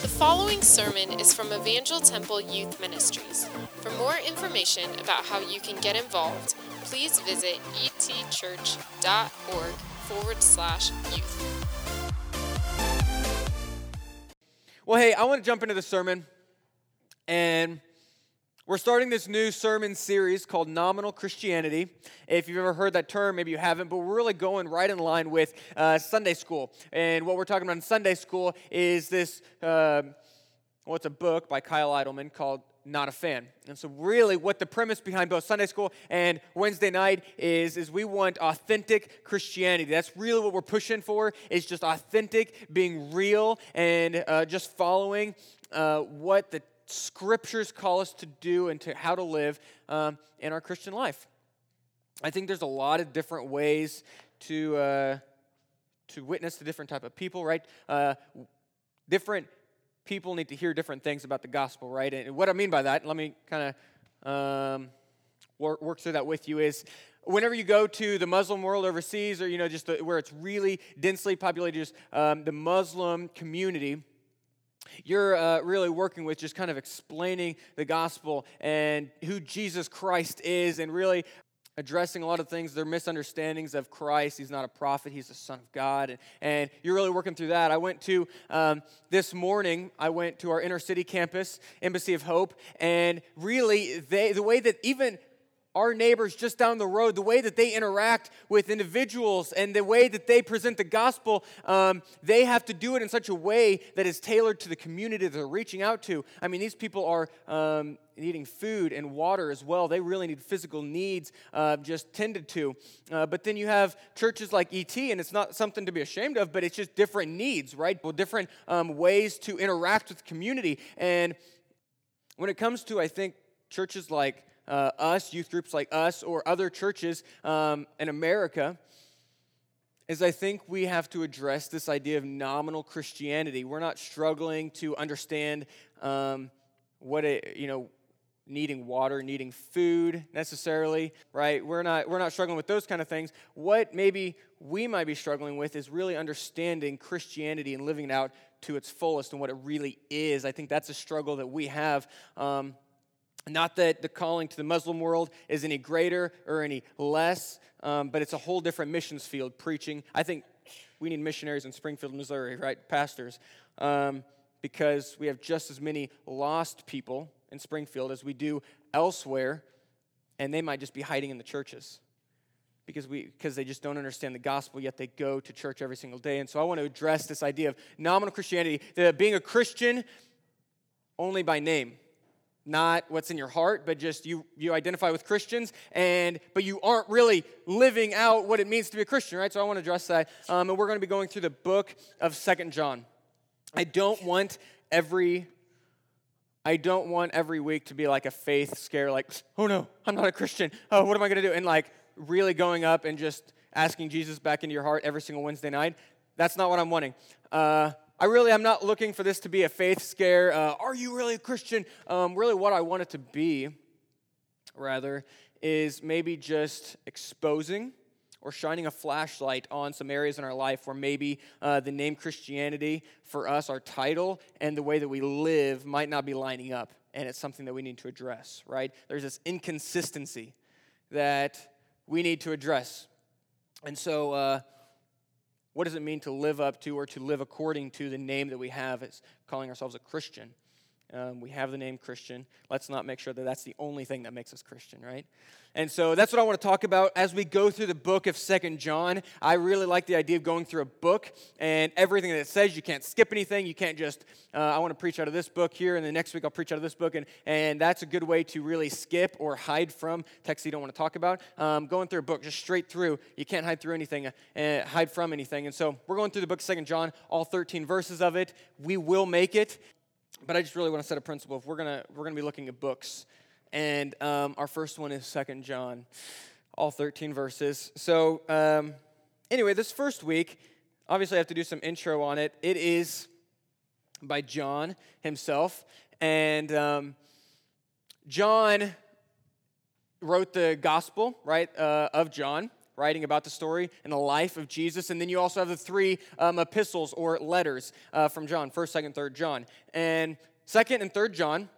The following sermon is from Evangel Temple Youth Ministries. For more information about how you can get involved, please visit etchurch.org forward slash youth. Well, hey, I want to jump into the sermon, and we're starting this new sermon series called Nominal Christianity. If you've ever heard that term, maybe you haven't, but we're really going right in line with uh, Sunday school. And what we're talking about in Sunday school is this, uh, well, a book by Kyle Idleman called Not a Fan. And so, really, what the premise behind both Sunday school and Wednesday night is, is we want authentic Christianity. That's really what we're pushing for, is just authentic, being real, and uh, just following uh, what the scriptures call us to do and to how to live um, in our Christian life. I think there's a lot of different ways to uh, to witness to different type of people, right? Uh, different people need to hear different things about the gospel, right? And what I mean by that, let me kind of um, work, work through that with you is whenever you go to the Muslim world overseas, or you know, just the, where it's really densely populated, just um, the Muslim community you're uh, really working with just kind of explaining the gospel and who Jesus Christ is and really addressing a lot of things, their misunderstandings of Christ. He's not a prophet, he's the Son of God. And, and you're really working through that. I went to, um, this morning, I went to our inner city campus, Embassy of Hope, and really, they, the way that even our neighbors just down the road, the way that they interact with individuals and the way that they present the gospel, um, they have to do it in such a way that is tailored to the community that they're reaching out to. I mean, these people are um, needing food and water as well. They really need physical needs uh, just tended to. Uh, but then you have churches like ET, and it's not something to be ashamed of, but it's just different needs, right? Well, different um, ways to interact with community. And when it comes to, I think, churches like uh, us, youth groups like us, or other churches um, in America, is I think we have to address this idea of nominal Christianity. We're not struggling to understand um, what it, you know, needing water, needing food necessarily, right? We're not we're not struggling with those kind of things. What maybe we might be struggling with is really understanding Christianity and living it out to its fullest and what it really is. I think that's a struggle that we have. Um, not that the calling to the Muslim world is any greater or any less, um, but it's a whole different missions field, preaching. I think we need missionaries in Springfield, Missouri, right? Pastors. Um, because we have just as many lost people in Springfield as we do elsewhere, and they might just be hiding in the churches because we because they just don't understand the gospel yet they go to church every single day and so i want to address this idea of nominal christianity being a christian only by name not what's in your heart but just you you identify with christians and but you aren't really living out what it means to be a christian right? So i want to address that. Um, and we're going to be going through the book of second john. I don't want every i don't want every week to be like a faith scare like oh no i'm not a christian. Oh what am i going to do? And like really going up and just asking jesus back into your heart every single wednesday night. That's not what i'm wanting. Uh, I really am not looking for this to be a faith scare. Uh, are you really a Christian? Um, really, what I want it to be, rather, is maybe just exposing or shining a flashlight on some areas in our life where maybe uh, the name Christianity for us, our title, and the way that we live might not be lining up. And it's something that we need to address, right? There's this inconsistency that we need to address. And so, uh, what does it mean to live up to or to live according to the name that we have as calling ourselves a Christian? Um, we have the name Christian. Let's not make sure that that's the only thing that makes us Christian, right? And so that's what I want to talk about as we go through the book of Second John. I really like the idea of going through a book and everything that it says. You can't skip anything. You can't just, uh, I want to preach out of this book here, and the next week I'll preach out of this book. And, and that's a good way to really skip or hide from texts you don't want to talk about. Um, going through a book just straight through, you can't hide through anything, uh, hide from anything. And so we're going through the book of Second John, all 13 verses of it. We will make it. But I just really want to set a principle. If we're gonna we're gonna be looking at books, and um, our first one is Second John, all 13 verses. So um, anyway, this first week, obviously I have to do some intro on it. It is by John himself, and um, John wrote the gospel right uh, of John writing about the story and the life of Jesus. And then you also have the three um, epistles or letters uh, from John 1st, 2nd, 3rd John. And 2nd and 3rd John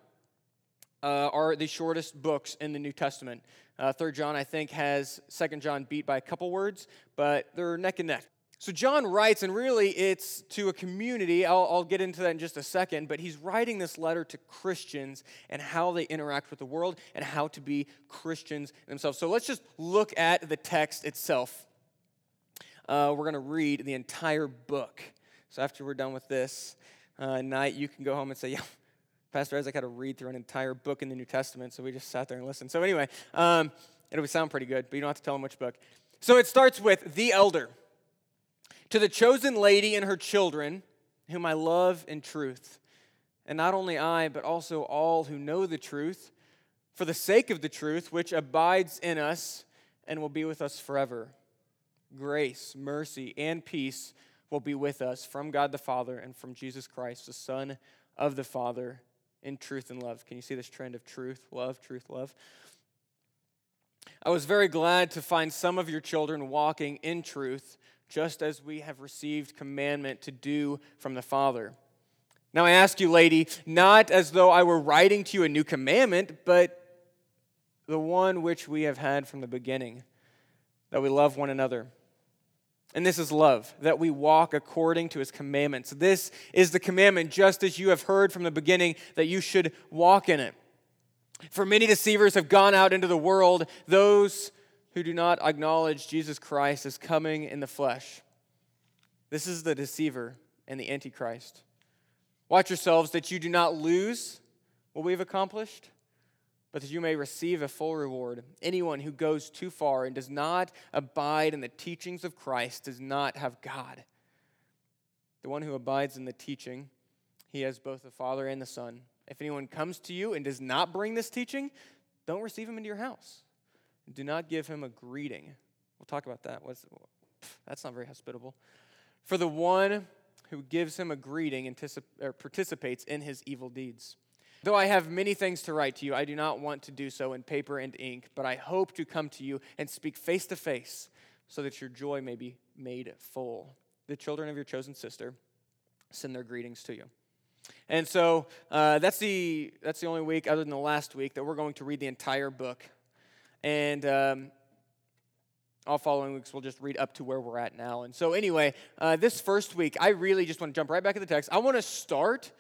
uh, are the shortest books in the New Testament. Uh, 3rd John, I think, has 2nd John beat by a couple words, but they're neck and neck. So John writes, and really it's to a community. I'll, I'll, get into that in just a second, but he's writing this letter to Christians and how they interact with the world and how to be Christians themselves. So let's just look at the text itself. Uh, we're going to read the entire book. So after we're done with this uh, night, you can go home and say, yeah, Pastor Isaac had to read through an entire book in the New Testament, so we just sat there and listened. So anyway, um, it'll sound pretty good, but you don't have to tell him which book. So it starts with the elder. To the chosen lady and her children, whom I love in truth, and not only I, but also all who know the truth, for the sake of the truth, which abides in us and will be with us forever. Grace, mercy, and peace will be with us from God the Father and from Jesus Christ, the Son of the Father, in truth and love. Can you see this trend of truth, love, truth, love? I was very glad to find some of your children walking in truth just as we have received commandment to do from the Father. Now I ask you, lady, not as though I were writing to you a new commandment, but the one which we have had from the beginning, that we love one another. And this is love, that we walk according to his commandments. This is the commandment, just as you have heard from the beginning, that you should walk in it. For many deceivers have gone out into the world, those who do not acknowledge Jesus Christ as coming in the flesh. This is the deceiver and the antichrist. Watch yourselves that you do not lose what we've accomplished, but that you may receive a full reward. Anyone who goes too far and does not abide in the teachings of Christ does not have God. The one who abides in the teaching, he has both the Father and the Son. If anyone comes to you and does not bring this teaching, don't receive him into your house. Do not give him a greeting. We'll talk about that. What's, that's not very hospitable. For the one who gives him a greeting anticip- participates in his evil deeds. Though I have many things to write to you, I do not want to do so in paper and ink, but I hope to come to you and speak face to face so that your joy may be made full. The children of your chosen sister send their greetings to you. And so uh, that's, the, that's the only week, other than the last week, that we're going to read the entire book and um, all following weeks we'll just read up to where we're at now. And so, anyway, uh, this first week, I really just want to jump right back at the text. I want to start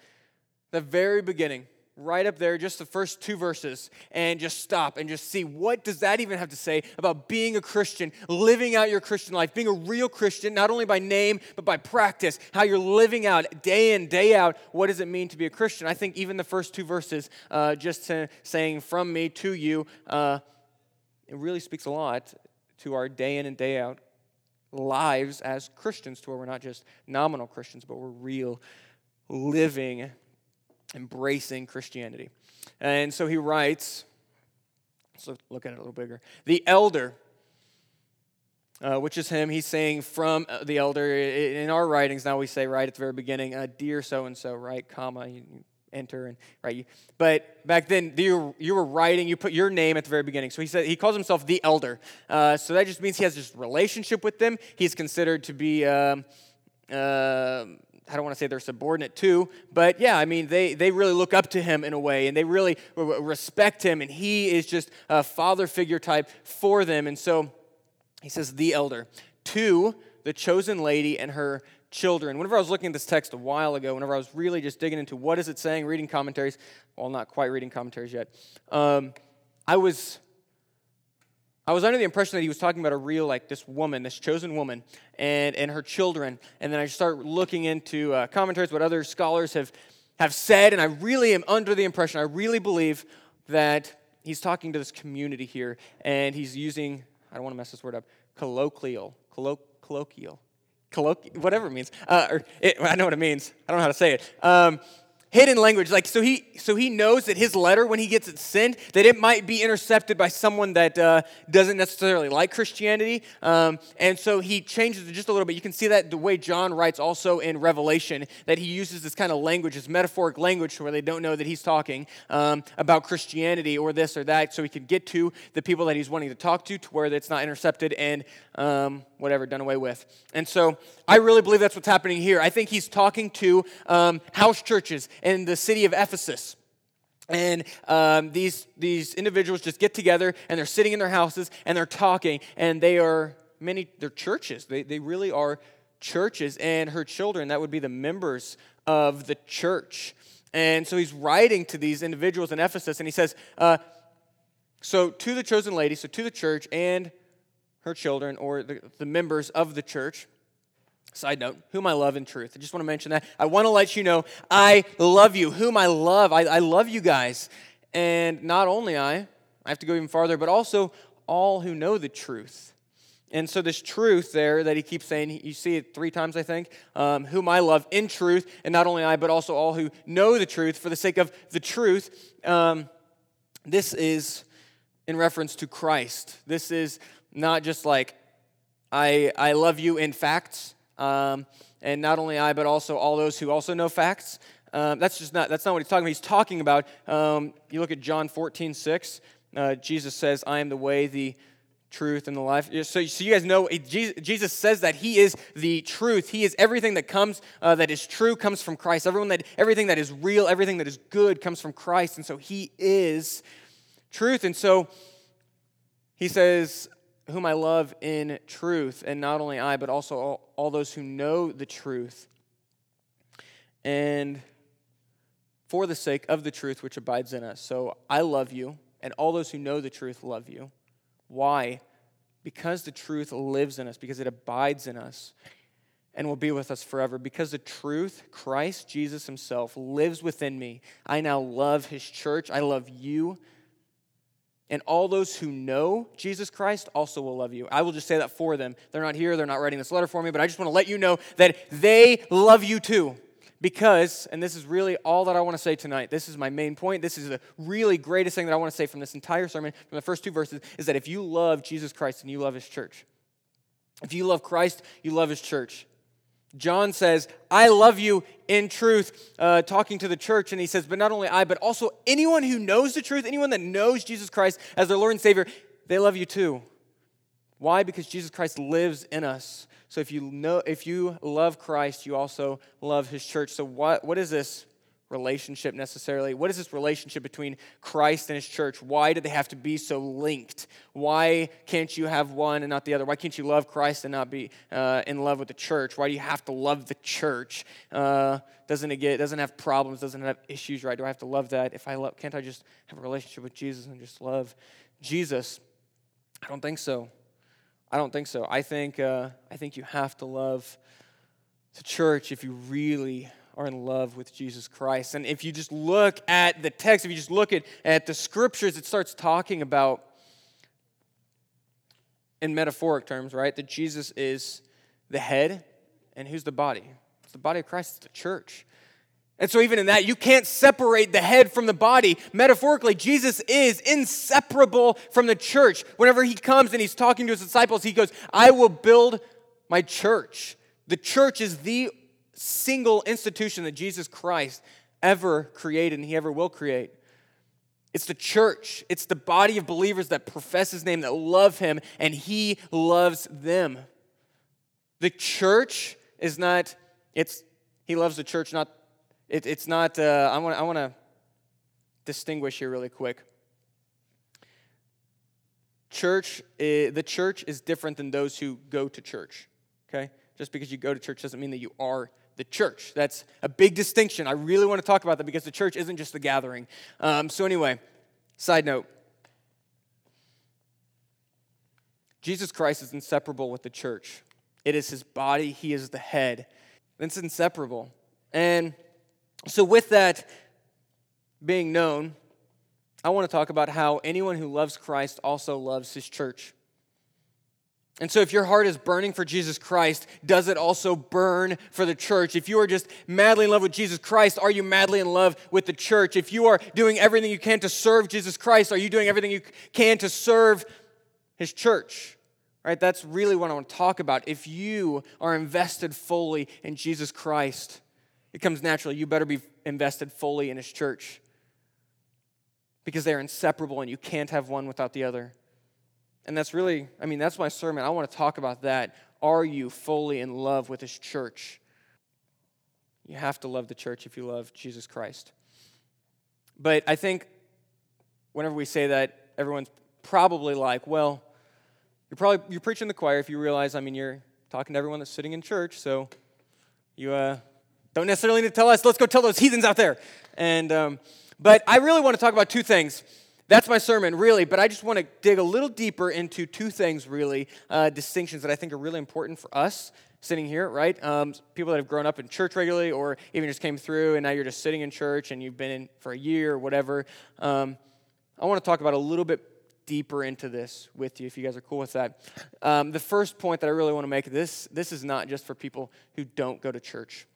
the very beginning, right up there, just the first two verses, and just stop and just see what does that even have to say about being a Christian, living out your Christian life, being a real Christian, not only by name but by practice, how you're living out day in day out. What does it mean to be a Christian? I think even the first two verses, uh, just saying from me to you. Uh, it really speaks a lot to our day in and day out lives as Christians, to where we're not just nominal Christians, but we're real, living, embracing Christianity. And so he writes, let's look at it a little bigger. The elder, uh, which is him, he's saying from uh, the elder. In our writings, now we say right at the very beginning, uh, dear so and so, right, comma. You, enter and right but back then you, you were writing you put your name at the very beginning so he said he calls himself the elder uh, so that just means he has this relationship with them he's considered to be um, uh, I don't want to say they're subordinate to, but yeah, I mean, they, they really look up to him in a way and they really respect him, and he is just a father figure type for them. And so he says, the elder. To the chosen lady and her children. Whenever I was looking at this text a while ago, whenever I was really just digging into what is it saying, reading commentaries, well, not quite reading commentaries yet, um, I was I was under the impression that he was talking about a real, like this woman, this chosen woman, and, and her children. And then I start looking into uh, commentaries, what other scholars have, have said, and I really am under the impression, I really believe that he's talking to this community here, and he's using, I don't want to mess this word up, colloquial, collo- colloquial, colloquial, whatever it means. Uh, or it, I know what it means. I don't know how to say it. Um, hidden language. Like so he so he knows that his letter when he gets it sent that it might be intercepted by someone that uh, doesn't necessarily like christianity. Um, and so he changes it just a little bit. You can see that the way john writes also in revelation that he uses this kind of language this metaphoric language where they don't know that he's talking um, about christianity or this or that. So he can get to the people that he's wanting to talk to to where it's not intercepted and um, whatever done away with. And so i really believe that's what's happening here. I think he's talking to um, house churches in the city of Ephesus. And um, these, these individuals just get together and they're sitting in their houses and they're talking, and they are many, they're churches. They, they really are churches. And her children, that would be the members of the church. And so he's writing to these individuals in Ephesus, and he says, uh, So to the chosen lady, so to the church and her children, or the, the members of the church, Side note, whom I love in truth. I just want to mention that. I want to let you know I love you, whom I love. I, I love you guys. And not only I, I have to go even farther, but also all who know the truth. And so, this truth there that he keeps saying, you see it three times, I think, um, whom I love in truth, and not only I, but also all who know the truth for the sake of the truth. Um, this is in reference to Christ. This is not just like, I, I love you in facts. Um, and not only I, but also all those who also know facts. Um, that's just not, that's not what he's talking about. He's talking about, um, you look at John 14, 6, uh, Jesus says, I am the way, the truth, and the life. So, so you guys know, Jesus says that he is the truth. He is everything that comes, uh, that is true, comes from Christ. Everyone that, everything that is real, everything that is good comes from Christ. And so he is truth. And so he says, whom I love in truth, and not only I, but also all, all those who know the truth. And for the sake of the truth which abides in us. So I love you, and all those who know the truth love you. Why? Because the truth lives in us, because it abides in us and will be with us forever. Because the truth, Christ Jesus Himself, lives within me. I now love His church. I love you and all those who know Jesus Christ also will love you. I will just say that for them. They're not here, they're not writing this letter for me, but I just want to let you know that they love you too. Because, and this is really all that I want to say tonight, this is my main point. This is the really greatest thing that I want to say from this entire sermon, from the first two verses, is that if you love Jesus Christ and you love his church, if you love Christ, you love his church. John says, I love you in truth, uh, talking to the church. And he says, but not only I, but also anyone who knows the truth, anyone that knows Jesus Christ as their Lord and Savior, they love you too. Why? Because Jesus Christ lives in us. So if you know, if you love Christ, you also love his church. So what, what is this relationship necessarily. What is this relationship between Christ and his church? Why do they have to be so linked? Why can't you have one and not the other? Why can't you love Christ and not be uh, in love with the church? Why do you have to love the church? Uh, doesn't it get doesn't have problems? Doesn't have issues? Right? Do I have to love that? If I love, can't I just have a relationship with Jesus and just love Jesus? I don't think so. I don't think so. I think uh, I think you have to love the church if you really are in love with Jesus Christ. And if you just look at the text, if you just look at, at the scriptures, it starts talking about, in metaphoric terms, right, that Jesus is the head and who's the body? It's the body of Christ, it's the church. And so, even in that, you can't separate the head from the body. Metaphorically, Jesus is inseparable from the church. Whenever he comes and he's talking to his disciples, he goes, I will build my church. The church is the single institution that Jesus Christ ever created and he ever will create. It's the church, it's the body of believers that profess his name, that love him, and he loves them. The church is not, it's, he loves the church, not, it, it's not, uh, I want I want to distinguish here really quick. Church, uh, the church is different than those who go to church, okay? Just because you go to church doesn't mean that you are the church. That's a big distinction. I really want to talk about that because the church isn't just the gathering. Um, so, anyway, side note Jesus Christ is inseparable with the church, it is his body, he is the head. It's inseparable. And so, with that being known, I want to talk about how anyone who loves Christ also loves his church. And so, if your heart is burning for Jesus Christ, does it also burn for the church? If you are just madly in love with Jesus Christ, are you madly in love with the church? If you are doing everything you can to serve Jesus Christ, are you doing everything you can to serve his church? Right? That's really what I want to talk about. If you are invested fully in Jesus Christ, it comes naturally. You better be invested fully in his church because they're inseparable and you can't have one without the other. And that's really, I mean, that's my sermon. I want to talk about that. Are you fully in love with His church? You have to love the church if you love Jesus Christ. But I think whenever we say that, everyone's probably like, well, you're probably you're preaching the choir if you realize, I mean, you're talking to everyone that's sitting in church, so you uh, don't necessarily need to tell us. Let's go tell those heathens out there. And um, but I really want to talk about two things. That's my sermon, really, but I just want to dig a little deeper into two things, really, uh, distinctions that I think are really important for us sitting here, right? Um, people that have grown up in church regularly or even just came through and now you're just sitting in church and you've been in for a year or whatever. Um, I want to talk about a little bit deeper into this with you if you guys are cool with that. Um, the first point that I really want to make this this is not just for people who don't go to church.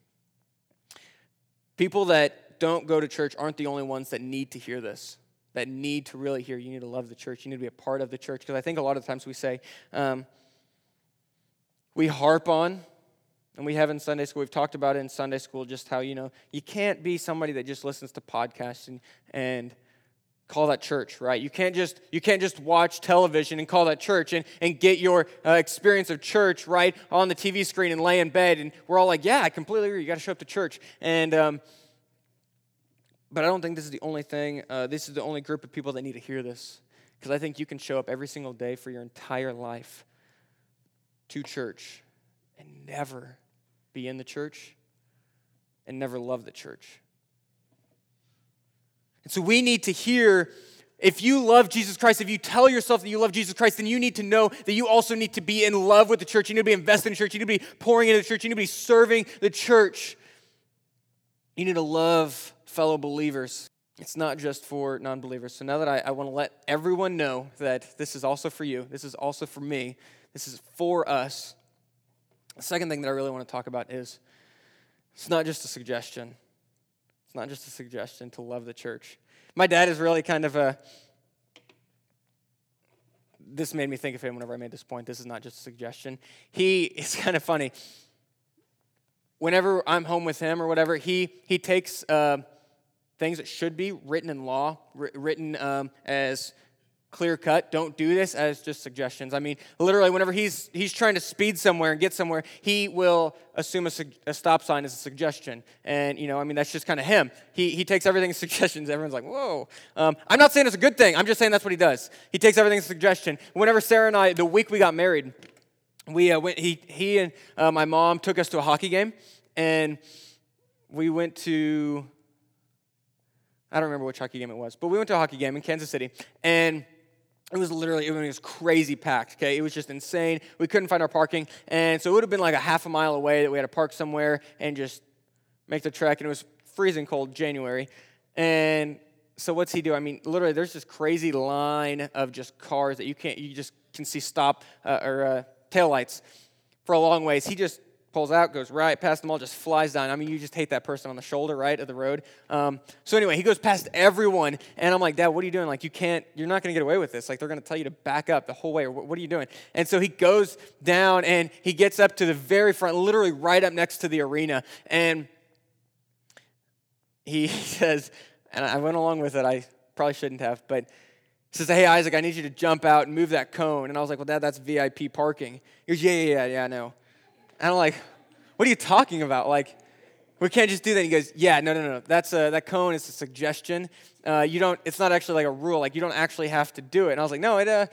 People that don't go to church aren't the only ones that need to hear this that need to really hear. You need to love the church. You need to be a part of the church. Because I think a lot of times we say, um, we harp on, and we have in Sunday school, we've talked about it in Sunday school, just how, you know, you can't be somebody that just listens to podcasts and, and call that church right you can't just you can't just watch television and call that church and, and get your uh, experience of church right on the tv screen and lay in bed and we're all like yeah i completely agree you got to show up to church and um, but I don't think this is the only thing, uh, this is the only group of people that need to hear this. Because I think you can show up every single day for your entire life to church and never be in the church and never love the church. And so we need to hear if you love Jesus Christ, if you tell yourself that you love Jesus Christ, then you need to know that you also need to be in love with the church. You need to be invested in the church. You need to be pouring into the church. You need to be serving the church. You need to love fellow believers. It's not just for non believers. So now that I, I want to let everyone know that this is also for you, this is also for me, this is for us. The second thing that I really want to talk about is it's not just a suggestion. It's not just a suggestion to love the church. My dad is really kind of a. This made me think of him whenever I made this point. This is not just a suggestion. He is kind of funny. Whenever I'm home with him or whatever, he he takes. Uh, things that should be written in law, written um, as clear cut. Don't do this as just suggestions. I mean, literally, whenever he's he's trying to speed somewhere and get somewhere, he will assume a, a stop sign as a suggestion. And you know, I mean, that's just kind of him. He he takes everything as suggestions. Everyone's like, whoa. Um, I'm not saying it's a good thing. I'm just saying that's what he does. He takes everything as a suggestion. Whenever Sarah and I, the week we got married, we uh, went. He he and uh, my mom took us to a hockey game, and we went to I don't remember which hockey game it was, but we went to a hockey game in Kansas City, and it was literally it was crazy packed. Okay, it was just insane. We couldn't find our parking, and so it would have been like a half a mile away that we had to park somewhere and just make the trek. And it was freezing cold January, and so what's he do? I mean, literally, there's this crazy line of just cars that you can't you just can see stop uh, or uh, tail lights for a long ways. He just pulls out, goes right past them all, just flies down. I mean, you just hate that person on the shoulder, right, of the road. Um, so anyway, he goes past everyone, and I'm like, Dad, what are you doing? Like, you can't, you're not going to get away with this. Like, they're going to tell you to back up the whole way, or what, are you doing? And so he goes down, and he gets up to the very front, literally right up next to the arena, and he says, and I went along with it. I probably shouldn't have, but he says, Hey, Isaac, I need you to jump out and move that cone. And I was like, Well, Dad, that's VIP parking. He goes, Yeah, yeah, yeah, yeah, I know. And I'm like, what are you talking about? Like, we can't just do that. He goes, yeah, no, no, no. That's a, that cone is a suggestion. Uh, you don't, it's not actually like a rule. Like, you don't actually have to do it. And I was like, no, it, uh,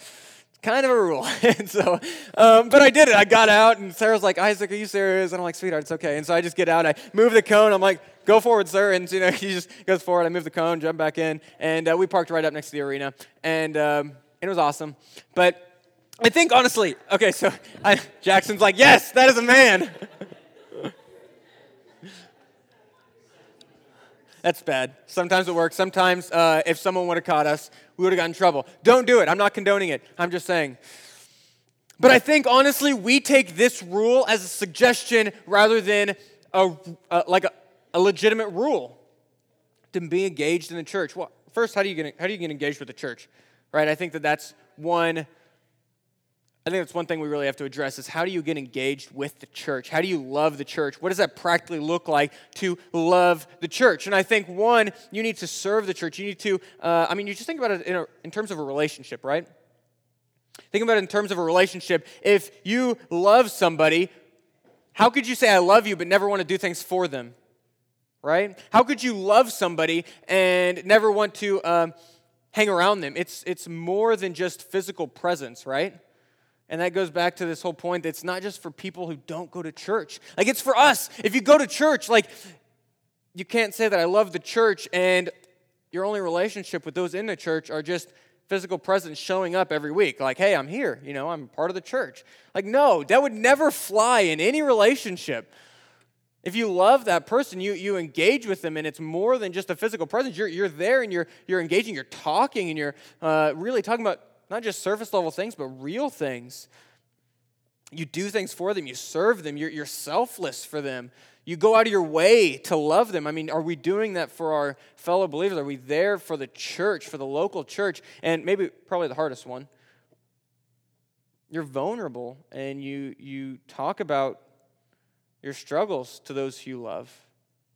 kind of a rule. and so, um, but I did it. I got out, and Sarah's like, Isaac, are you serious? And I'm like, sweetheart, it's okay. And so I just get out. I move the cone. I'm like, go forward, sir. And you know, he just goes forward. I move the cone, jump back in, and uh, we parked right up next to the arena, and um, it was awesome. But I think honestly, okay, so I, Jackson's like, yes, that is a man. That's bad. Sometimes it works. Sometimes uh, if someone would have caught us, we would have gotten in trouble. Don't do it. I'm not condoning it. I'm just saying. But I think honestly, we take this rule as a suggestion rather than a, a like a, a, legitimate rule to be engaged in the church. Well, first, how do you get how do you get engaged with the church, right? I think that that's one I think that's one thing we really have to address is how do you get engaged with the church? How do you love the church? What does that practically look like to love the church? And I think one, you need to serve the church. You need to, uh, I mean, you just think about it in, a, in terms of a relationship, right? Think about it in terms of a relationship. If you love somebody, how could you say, I love you, but never want to do things for them? Right? How could you love somebody and never want to um, hang around them? It's, it's more than just physical presence, right? And that goes back to this whole point that it's not just for people who don't go to church. Like, it's for us. If you go to church, like, you can't say that I love the church and your only relationship with those in the church are just physical presence showing up every week. Like, hey, I'm here. You know, I'm part of the church. Like, no, that would never fly in any relationship. If you love that person, you, you engage with them, and it's more than just a physical presence. You're, you're there and you're, you're engaging, you're talking, and you're uh, really talking about not just surface level things, but real things. You do things for them, you serve them, you're, you're selfless for them. You go out of your way to love them. I mean, are we doing that for our fellow believers? Are we there for the church, for the local church? And maybe, probably the hardest one, you're vulnerable and you, you talk about your struggles to those who you love.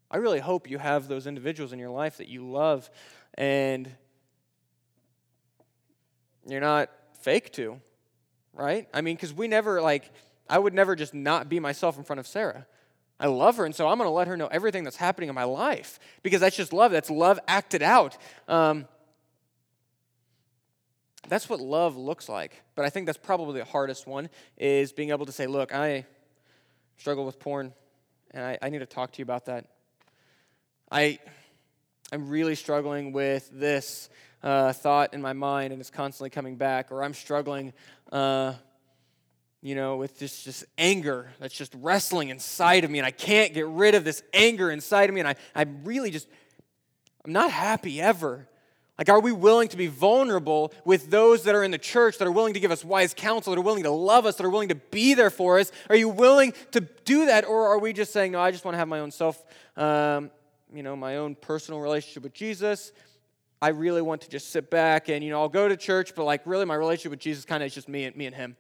I really hope you have those individuals in your life that you love and you're not fake to, right? I mean, because we never, like, I would never just not be myself in front of Sarah. I love her, and so I'm going to let her know everything that's happening in my life because that's just love. That's love acted out. Um, that's what love looks like. But I think that's probably the hardest one is being able to say, look, I struggle with porn, and I, I need to talk to you about that. I, I'm really struggling with this uh, thought in my mind and it's constantly coming back, or I'm struggling, uh, you know, with this just anger that's just wrestling inside of me, and I can't get rid of this anger inside of me, and I, I'm really just, I'm not happy ever. Like, are we willing to be vulnerable with those that are in the church that are willing to give us wise counsel, that are willing to love us, that are willing to be there for us? Are you willing to do that, or are we just saying, no, I just want to have my own self, um, you know, my own personal relationship with Jesus? I really want to just sit back and, you know, I'll go to church, but like really my relationship with Jesus kind of is just me and, me and him.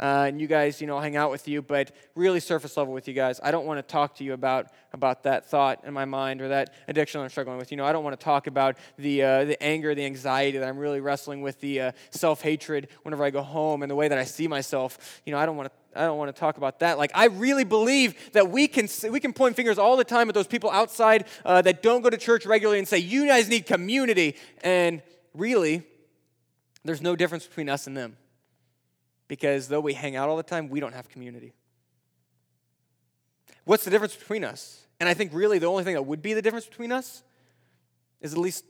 Uh, and you guys, you know, hang out with you, but really surface level with you guys. I don't want to talk to you about, about that thought in my mind or that addiction I'm struggling with. You know, I don't want to talk about the, uh, the anger, the anxiety that I'm really wrestling with, the uh, self hatred whenever I go home and the way that I see myself. You know, I don't want to I don't want to talk about that. Like, I really believe that we can, we can point fingers all the time at those people outside uh, that don't go to church regularly and say, you guys need community. And really, there's no difference between us and them. Because though we hang out all the time, we don't have community. What's the difference between us? And I think really the only thing that would be the difference between us is at least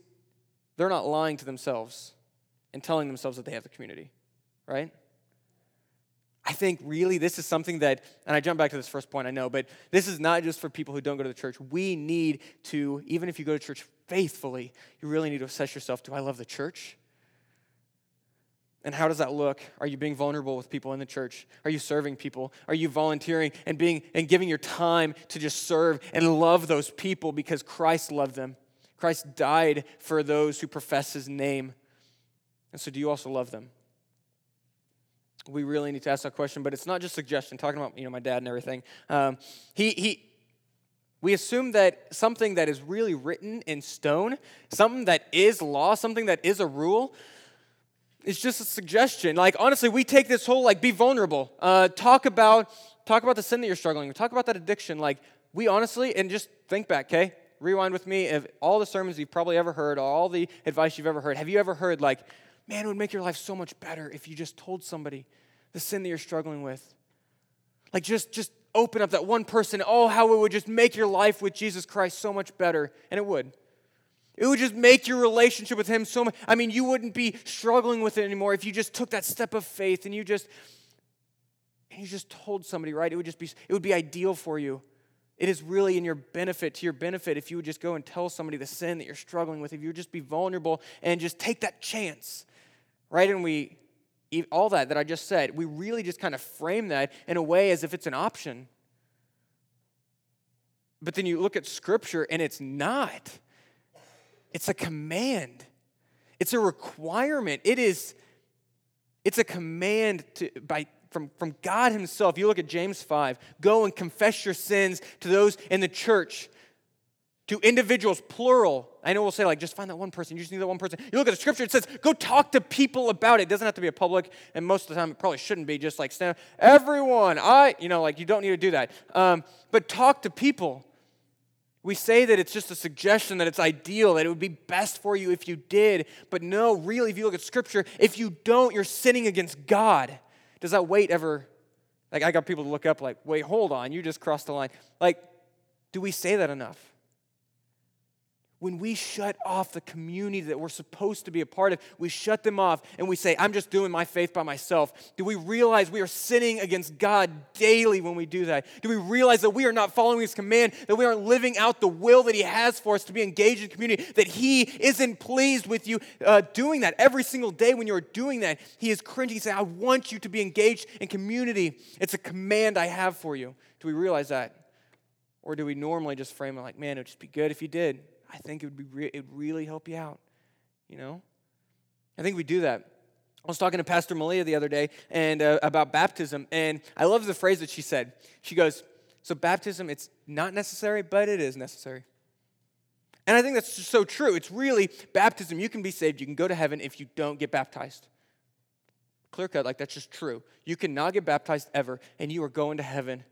they're not lying to themselves and telling themselves that they have the community, right? I think really this is something that, and I jump back to this first point, I know, but this is not just for people who don't go to the church. We need to, even if you go to church faithfully, you really need to assess yourself do I love the church? And how does that look? Are you being vulnerable with people in the church? Are you serving people? Are you volunteering and being and giving your time to just serve and love those people because Christ loved them? Christ died for those who profess his name. And so do you also love them? we really need to ask that question. But it's not just suggestion. Talking about you know my dad and everything. Um, he he. We assume that something that is really written in stone, something that is law, something that is a rule, is just a suggestion. Like honestly, we take this whole like be vulnerable, uh, talk about talk about the sin that you're struggling with, talk about that addiction. Like we honestly, and just think back, okay? Rewind with me of all the sermons you've probably ever heard, all the advice you've ever heard. Have you ever heard like Man, it would make your life so much better if you just told somebody the sin that you're struggling with. Like just just open up that one person. Oh, how it would just make your life with Jesus Christ so much better. And it would. It would just make your relationship with him so much. I mean, you wouldn't be struggling with it anymore if you just took that step of faith and you just and you just told somebody, right? It would just be it would be ideal for you. It is really in your benefit, to your benefit, if you would just go and tell somebody the sin that you're struggling with, if you would just be vulnerable and just take that chance right? And we all that that I just said, we really just kind of frame that in a way as if it's an option. But then you look at Scripture and it's not. It's a command. It's a requirement. It is it's a command to, by, from, from God Himself. You look at James 5 go and confess your sins to those in the church, to individuals, plural. I know we'll say, like, just find that one person. You just need that one person. You look at the scripture, it says, go talk to people about it. It doesn't have to be a public, and most of the time it probably shouldn't be just like, stand, everyone, I, you know, like, you don't need to do that. Um, but talk to people. We say that it's just a suggestion, that it's ideal, that it would be best for you if you did. But no, really, if you look at Scripture, if you don't, you're sinning against God. Does that weight ever, like, I got people to look up, like, wait, hold on, you just crossed the line. Like, do we say that enough? When we shut off the community that we're supposed to be a part of, we shut them off and we say, I'm just doing my faith by myself. Do we realize we are sinning against God daily when we do that? Do we realize that we are not following His command, that we aren't living out the will that He has for us to be engaged in community, that He isn't pleased with you uh, doing that every single day when you're doing that? He is cringing, saying, I want you to be engaged in community. It's a command I have for you. Do we realize that? Or do we normally just frame it like, man, it would just be good if you did? I think it would, be re- it really help you out, you know? I think we do that. I was talking to Pastor Malia the other day and uh, about baptism, and I love the phrase that she said. She goes, "So baptism, it's not necessary, but it is necessary." And I think that's just so true. It's really baptism. You can be saved. You can go to heaven if you don't get baptized. Clear cut, like that's just true. You cannot get baptized ever, and you are going to heaven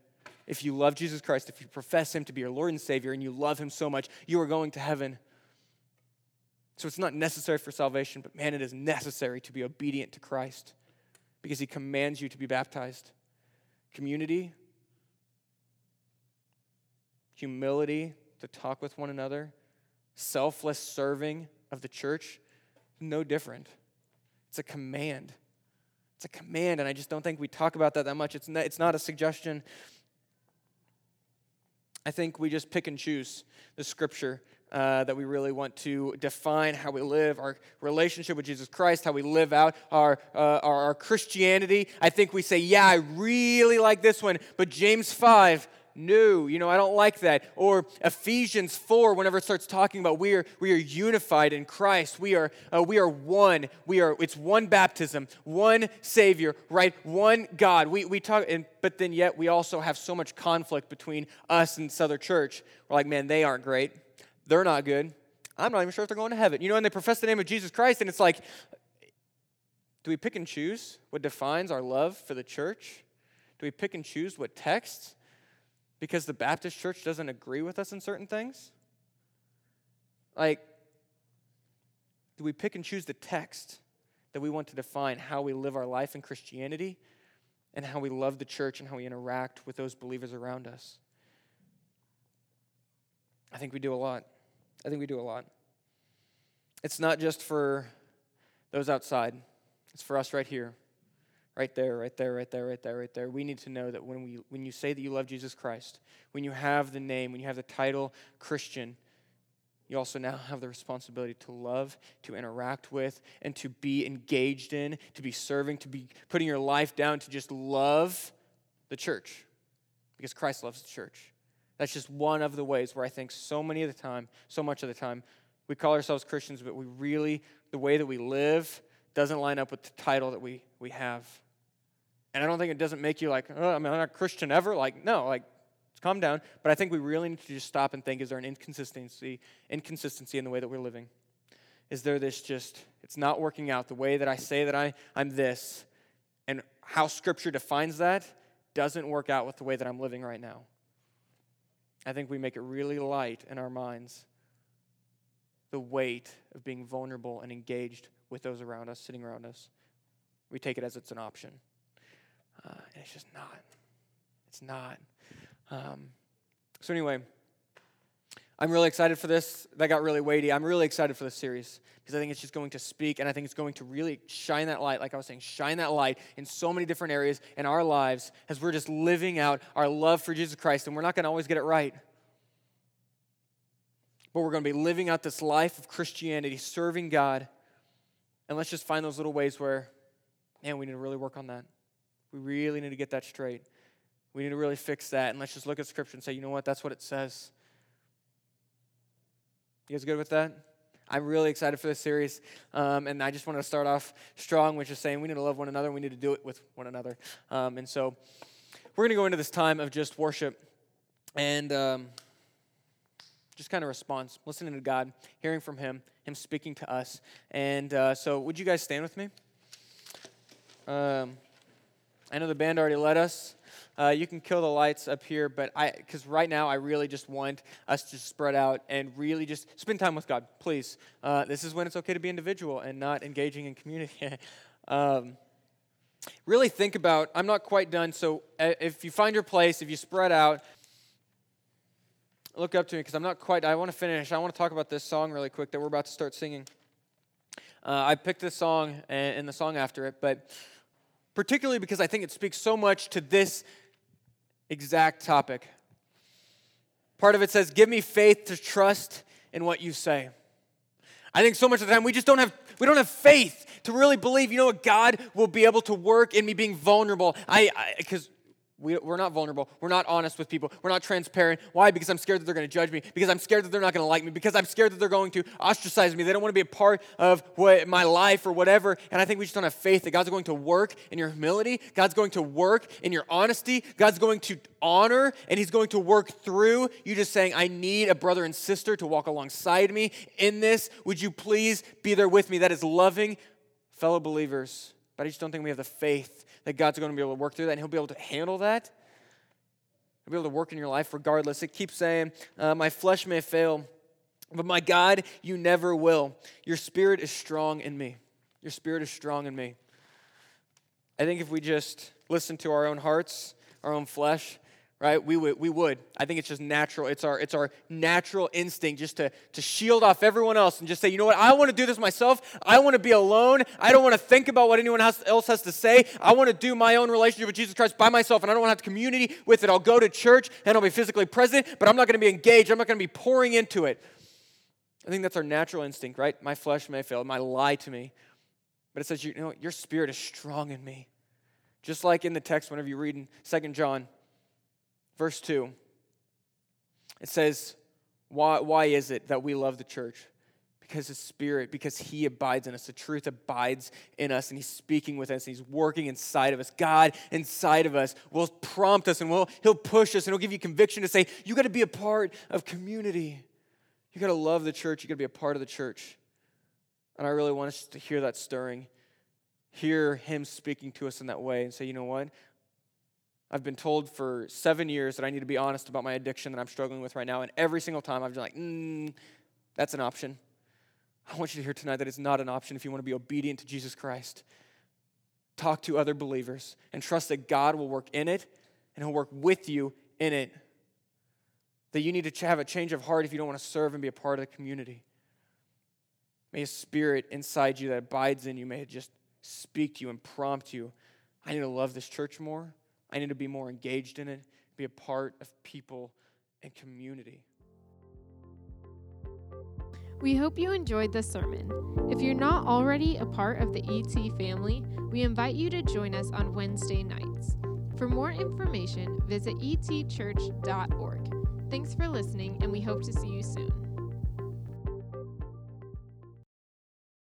if you love Jesus Christ, if you profess Him to be your Lord and Savior, and you love Him so much, you are going to heaven. So it's not necessary for salvation, but man, it is necessary to be obedient to Christ because He commands you to be baptized. Community, humility to talk with one another, selfless serving of the church, no different. It's a command. It's a command, and I just don't think we talk about that that much. It's not, it's not a suggestion, I think we just pick and choose the scripture uh, that we really want to define how we live our relationship with Jesus Christ, how we live out our, uh, our, our Christianity. I think we say, yeah, I really like this one, but James 5 no, you know, I don't like that. Or Ephesians 4, whenever it starts talking about we are, we are unified in Christ, we are, uh, we are one, we are, it's one baptism, one Savior, right? One God. We, we talk, and, but then yet we also have so much conflict between us and other church. We're like, man, they aren't great. They're not good. I'm not even sure if they're going to heaven. You know, and they profess the name of Jesus Christ, and it's like, do we pick and choose what defines our love for the church? Do we pick and choose what texts? Because the Baptist church doesn't agree with us in certain things? Like, do we pick and choose the text that we want to define how we live our life in Christianity and how we love the church and how we interact with those believers around us? I think we do a lot. I think we do a lot. It's not just for those outside, it's for us right here. Right there, right there, right there, right there, right there. We need to know that when, we, when you say that you love Jesus Christ, when you have the name, when you have the title Christian, you also now have the responsibility to love, to interact with, and to be engaged in, to be serving, to be putting your life down to just love the church because Christ loves the church. That's just one of the ways where I think so many of the time, so much of the time, we call ourselves Christians, but we really, the way that we live, doesn't line up with the title that we, we have. And I don't think it doesn't make you like, oh, I am not a Christian ever. Like, no, like, calm down. But I think we really need to just stop and think is there an inconsistency, inconsistency in the way that we're living? Is there this just, it's not working out the way that I say that I, I'm this, and how Scripture defines that doesn't work out with the way that I'm living right now? I think we make it really light in our minds the weight of being vulnerable and engaged with those around us, sitting around us. We take it as it's an option. Uh, and it's just not. It's not. Um, so, anyway, I'm really excited for this. That got really weighty. I'm really excited for this series because I think it's just going to speak and I think it's going to really shine that light, like I was saying, shine that light in so many different areas in our lives as we're just living out our love for Jesus Christ. And we're not going to always get it right. But we're going to be living out this life of Christianity, serving God. And let's just find those little ways where man, we need to really work on that. We really need to get that straight. We need to really fix that. And let's just look at Scripture and say, you know what? That's what it says. You guys good with that? I'm really excited for this series. Um, and I just want to start off strong, which is saying we need to love one another. We need to do it with one another. Um, and so we're going to go into this time of just worship and um, just kind of response, listening to God, hearing from Him, Him speaking to us. And uh, so, would you guys stand with me? I know the band already led us. Uh, you can kill the lights up here, but I, because right now I really just want us to spread out and really just spend time with God, please. Uh, this is when it's okay to be individual and not engaging in community. um, really think about, I'm not quite done, so uh, if you find your place, if you spread out, look up to me because I'm not quite, I want to finish. I want to talk about this song really quick that we're about to start singing. Uh, I picked this song and, and the song after it, but particularly because I think it speaks so much to this exact topic. Part of it says, Give me faith to trust in what you say. I think so much of the time we just don't have we don't have faith to really believe, you know what, God will be able to work in me being vulnerable. I because we, are not vulnerable. We're not honest with people. We're not transparent. Why? Because I'm scared that they're going to judge me. Because I'm scared that they're not going to like me. Because I'm scared that they're going to ostracize me. They don't want to be a part of what, my life or whatever. And I think we just don't have faith that God's going to work in your humility. God's going to work in your honesty. God's going to honor and He's going to work through you just saying, I need a brother and sister to walk alongside me in this. Would you please be there with me? That is loving fellow believers. But I just don't think we have the faith that God's going to be able to work through that and He'll be able to handle that. He'll be able to work in your life regardless. It keeps saying, uh, My flesh may fail, but my God, you never will. Your spirit is strong in me. Your spirit is strong in me. I think if we just listen to our own hearts, our own flesh, right? We would, we would. I think it's just natural. It's our, it's our natural instinct just to, to shield off everyone else and just say, you know what? I want to do this myself. I want to be alone. I don't want to think about what anyone else has to say. I want to do my own relationship with Jesus Christ by myself, and I don't want to have community with it. I'll go to church and I'll be physically present, but I'm not going to be engaged. I'm not going to be pouring into it. I think that's our natural instinct, right? My flesh may fail, it might lie to me. But it says, you know, your spirit is strong in me. Just like in the text, whenever you read in 2 John, Verse 2, it says, why, why is it that we love the church? Because the Spirit, because He abides in us. The truth abides in us, and He's speaking with us, and He's working inside of us. God inside of us will prompt us, and will, He'll push us, and He'll give you conviction to say, You got to be a part of community. You got to love the church. You got to be a part of the church. And I really want us to hear that stirring, hear Him speaking to us in that way, and say, You know what? I've been told for seven years that I need to be honest about my addiction that I'm struggling with right now. And every single time I've been like, mm, that's an option. I want you to hear tonight that it's not an option if you want to be obedient to Jesus Christ. Talk to other believers and trust that God will work in it and He'll work with you in it. That you need to have a change of heart if you don't want to serve and be a part of the community. May a spirit inside you that abides in you may just speak to you and prompt you. I need to love this church more. I need to be more engaged in it, be a part of people and community. We hope you enjoyed this sermon. If you're not already a part of the ET family, we invite you to join us on Wednesday nights. For more information, visit etchurch.org. Thanks for listening, and we hope to see you soon.